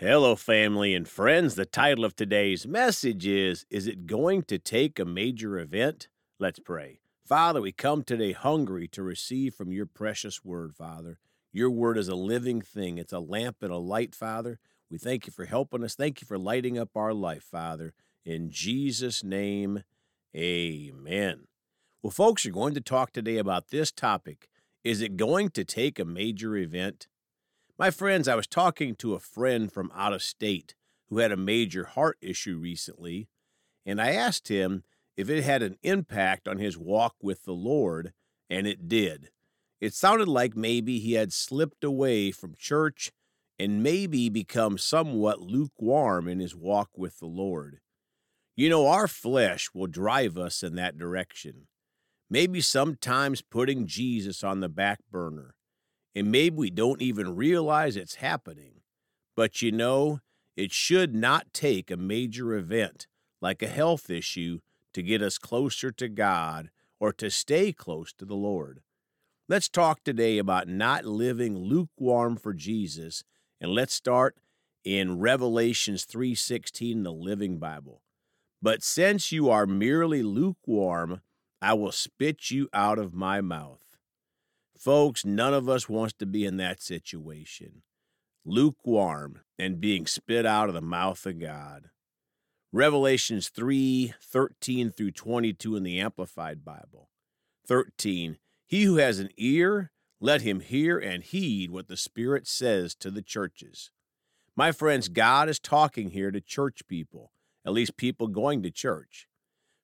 Hello, family and friends. The title of today's message is Is it going to take a major event? Let's pray. Father, we come today hungry to receive from your precious word, Father. Your word is a living thing, it's a lamp and a light, Father. We thank you for helping us. Thank you for lighting up our life, Father. In Jesus' name, amen. Well, folks, you're going to talk today about this topic. Is it going to take a major event? My friends, I was talking to a friend from out of state who had a major heart issue recently, and I asked him if it had an impact on his walk with the Lord, and it did. It sounded like maybe he had slipped away from church and maybe become somewhat lukewarm in his walk with the Lord. You know, our flesh will drive us in that direction. Maybe sometimes putting Jesus on the back burner. And maybe we don't even realize it's happening. But you know, it should not take a major event like a health issue to get us closer to God or to stay close to the Lord. Let's talk today about not living lukewarm for Jesus and let's start in Revelations 3:16 in the Living Bible. But since you are merely lukewarm, I will spit you out of my mouth. Folks, none of us wants to be in that situation. Lukewarm and being spit out of the mouth of God. Revelations 3 13 through 22 in the Amplified Bible. 13. He who has an ear, let him hear and heed what the Spirit says to the churches. My friends, God is talking here to church people, at least people going to church.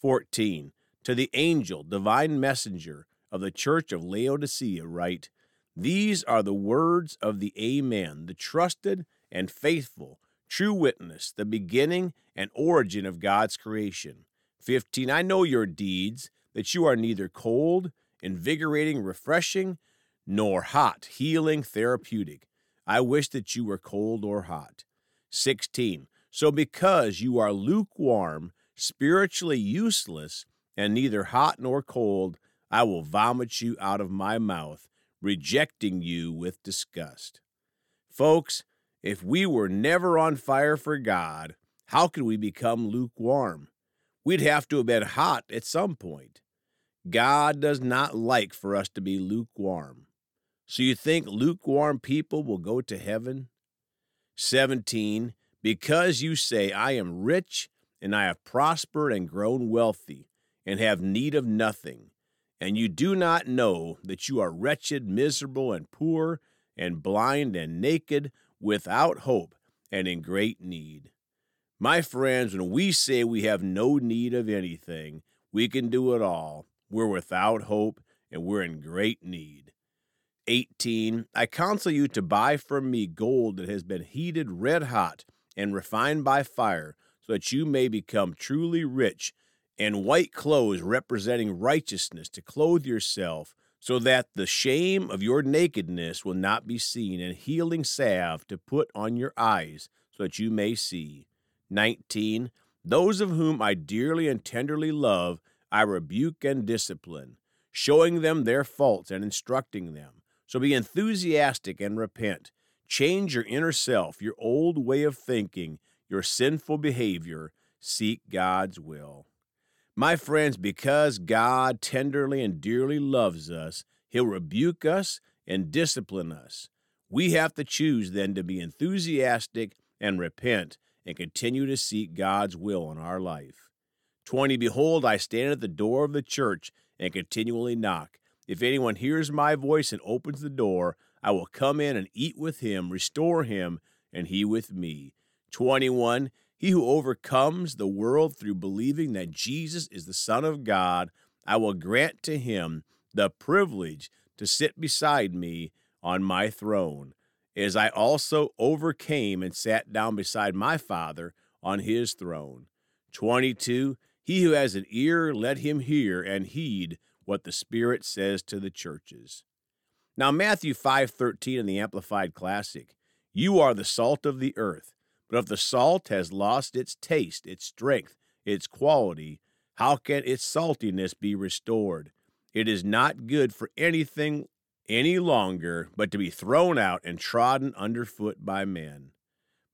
14. To the angel, divine messenger of the church of Laodicea, write, These are the words of the Amen, the trusted and faithful, true witness, the beginning and origin of God's creation. 15. I know your deeds, that you are neither cold, invigorating, refreshing, nor hot, healing, therapeutic. I wish that you were cold or hot. 16. So because you are lukewarm, spiritually useless, and neither hot nor cold, I will vomit you out of my mouth, rejecting you with disgust. Folks, if we were never on fire for God, how could we become lukewarm? We'd have to have been hot at some point. God does not like for us to be lukewarm. So you think lukewarm people will go to heaven? 17. Because you say, I am rich, and I have prospered and grown wealthy, and have need of nothing, and you do not know that you are wretched, miserable, and poor, and blind, and naked, without hope, and in great need. My friends, when we say we have no need of anything, we can do it all. We're without hope, and we're in great need. 18. I counsel you to buy from me gold that has been heated red hot and refined by fire, so that you may become truly rich, and white clothes representing righteousness to clothe yourself, so that the shame of your nakedness will not be seen, and healing salve to put on your eyes, so that you may see. 19. Those of whom I dearly and tenderly love, I rebuke and discipline, showing them their faults and instructing them. So be enthusiastic and repent. Change your inner self, your old way of thinking, your sinful behavior. Seek God's will. My friends, because God tenderly and dearly loves us, He'll rebuke us and discipline us. We have to choose then to be enthusiastic and repent and continue to seek God's will in our life. 20. Behold, I stand at the door of the church and continually knock. If anyone hears my voice and opens the door, I will come in and eat with him, restore him, and he with me. 21. He who overcomes the world through believing that Jesus is the Son of God, I will grant to him the privilege to sit beside me on my throne, as I also overcame and sat down beside my Father on his throne. 22. He who has an ear, let him hear and heed what the Spirit says to the churches. Now Matthew 5:13 in the Amplified Classic, you are the salt of the earth, but if the salt has lost its taste, its strength, its quality, how can its saltiness be restored? It is not good for anything any longer but to be thrown out and trodden underfoot by men.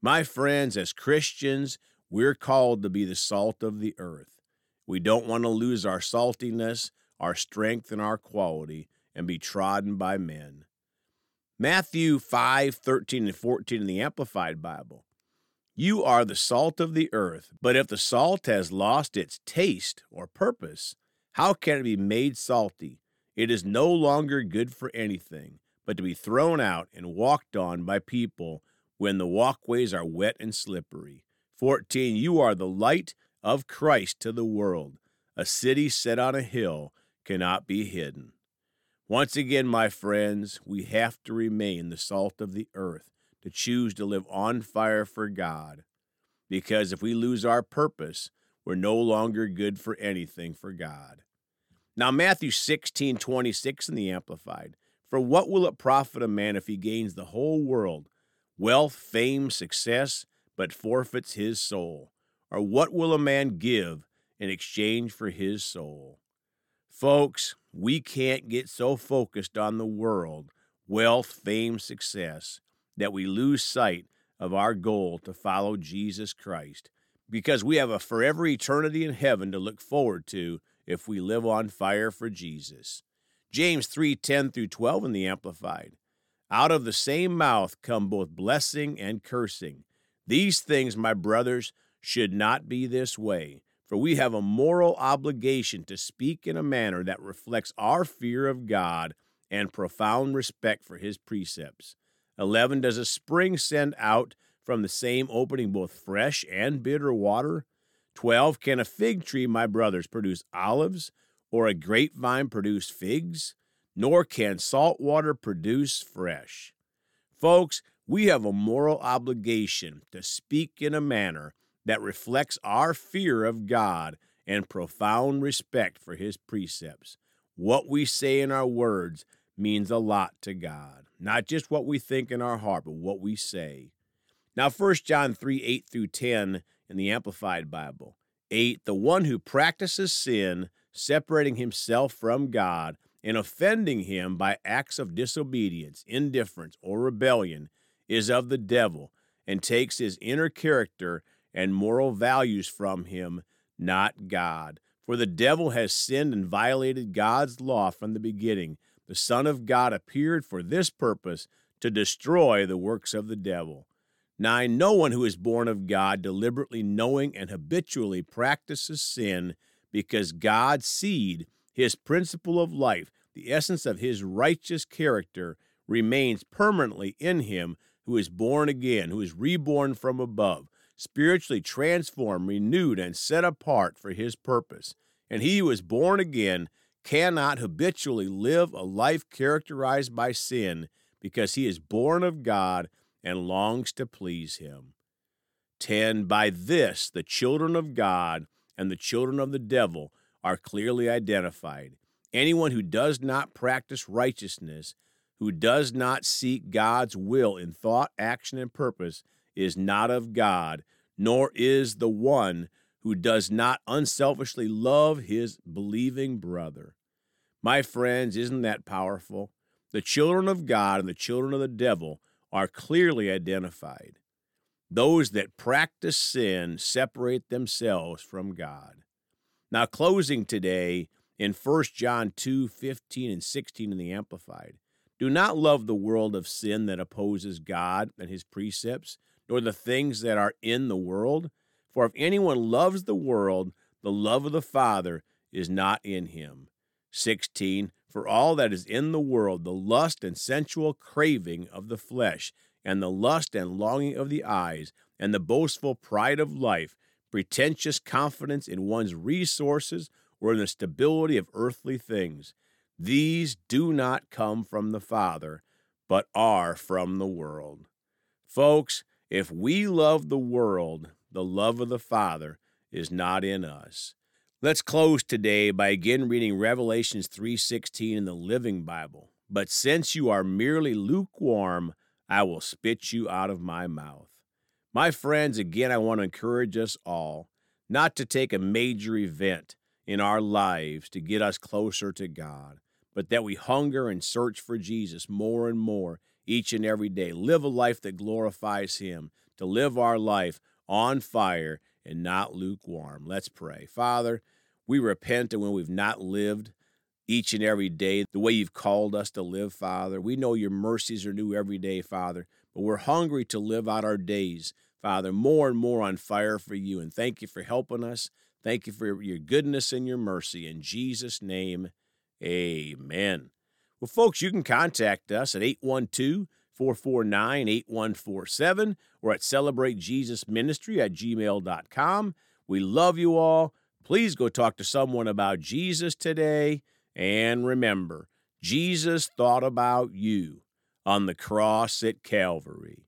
My friends, as Christians, we're called to be the salt of the earth. We don't want to lose our saltiness, our strength, and our quality and be trodden by men. Matthew 5 13 and 14 in the Amplified Bible. You are the salt of the earth, but if the salt has lost its taste or purpose, how can it be made salty? It is no longer good for anything, but to be thrown out and walked on by people when the walkways are wet and slippery. 14. You are the light of Christ to the world. A city set on a hill cannot be hidden. Once again, my friends, we have to remain the salt of the earth to choose to live on fire for God. Because if we lose our purpose, we're no longer good for anything for God. Now, Matthew 16 26 in the Amplified. For what will it profit a man if he gains the whole world, wealth, fame, success, but forfeits his soul? Or what will a man give in exchange for his soul? Folks, we can't get so focused on the world, wealth, fame, success, that we lose sight of our goal to follow Jesus Christ because we have a forever eternity in heaven to look forward to if we live on fire for Jesus. James 3:10 through 12 in the amplified. Out of the same mouth come both blessing and cursing. These things, my brothers, should not be this way, for we have a moral obligation to speak in a manner that reflects our fear of God and profound respect for his precepts. 11. Does a spring send out from the same opening both fresh and bitter water? 12. Can a fig tree, my brothers, produce olives, or a grapevine produce figs? Nor can salt water produce fresh. Folks, we have a moral obligation to speak in a manner that reflects our fear of God and profound respect for His precepts. What we say in our words means a lot to God. Not just what we think in our heart, but what we say. Now, 1 John 3 8 through 10 in the Amplified Bible. 8. The one who practices sin, separating himself from God, and offending him by acts of disobedience, indifference, or rebellion, is of the devil, and takes his inner character and moral values from him, not God. For the devil has sinned and violated God's law from the beginning the Son of God appeared for this purpose to destroy the works of the devil. Nine, no one who is born of God deliberately knowing and habitually practices sin because God's seed, his principle of life, the essence of his righteous character, remains permanently in him who is born again, who is reborn from above, spiritually transformed, renewed, and set apart for his purpose. And he who is born again cannot habitually live a life characterized by sin because he is born of God and longs to please him. 10. By this, the children of God and the children of the devil are clearly identified. Anyone who does not practice righteousness, who does not seek God's will in thought, action, and purpose, is not of God, nor is the one who does not unselfishly love his believing brother. My friends, isn't that powerful? The children of God and the children of the devil are clearly identified. Those that practice sin separate themselves from God. Now, closing today in 1 John 2 15 and 16 in the Amplified. Do not love the world of sin that opposes God and his precepts, nor the things that are in the world. For if anyone loves the world, the love of the Father is not in him. 16. For all that is in the world, the lust and sensual craving of the flesh, and the lust and longing of the eyes, and the boastful pride of life, pretentious confidence in one's resources or in the stability of earthly things, these do not come from the Father, but are from the world. Folks, if we love the world, the love of the Father is not in us. Let's close today by again reading Revelations 3:16 in the Living Bible. But since you are merely lukewarm, I will spit you out of my mouth. My friends, again I want to encourage us all not to take a major event in our lives to get us closer to God, but that we hunger and search for Jesus more and more each and every day. Live a life that glorifies him to live our life on fire and not lukewarm. Let's pray. Father, we repent and when we've not lived each and every day the way you've called us to live, Father. We know your mercies are new every day, Father, but we're hungry to live out our days, Father, more and more on fire for you. And thank you for helping us. Thank you for your goodness and your mercy. In Jesus' name, amen. Well, folks, you can contact us at 812 449 8147 or at celebratejesusministry at gmail.com. We love you all. Please go talk to someone about Jesus today. And remember, Jesus thought about you on the cross at Calvary.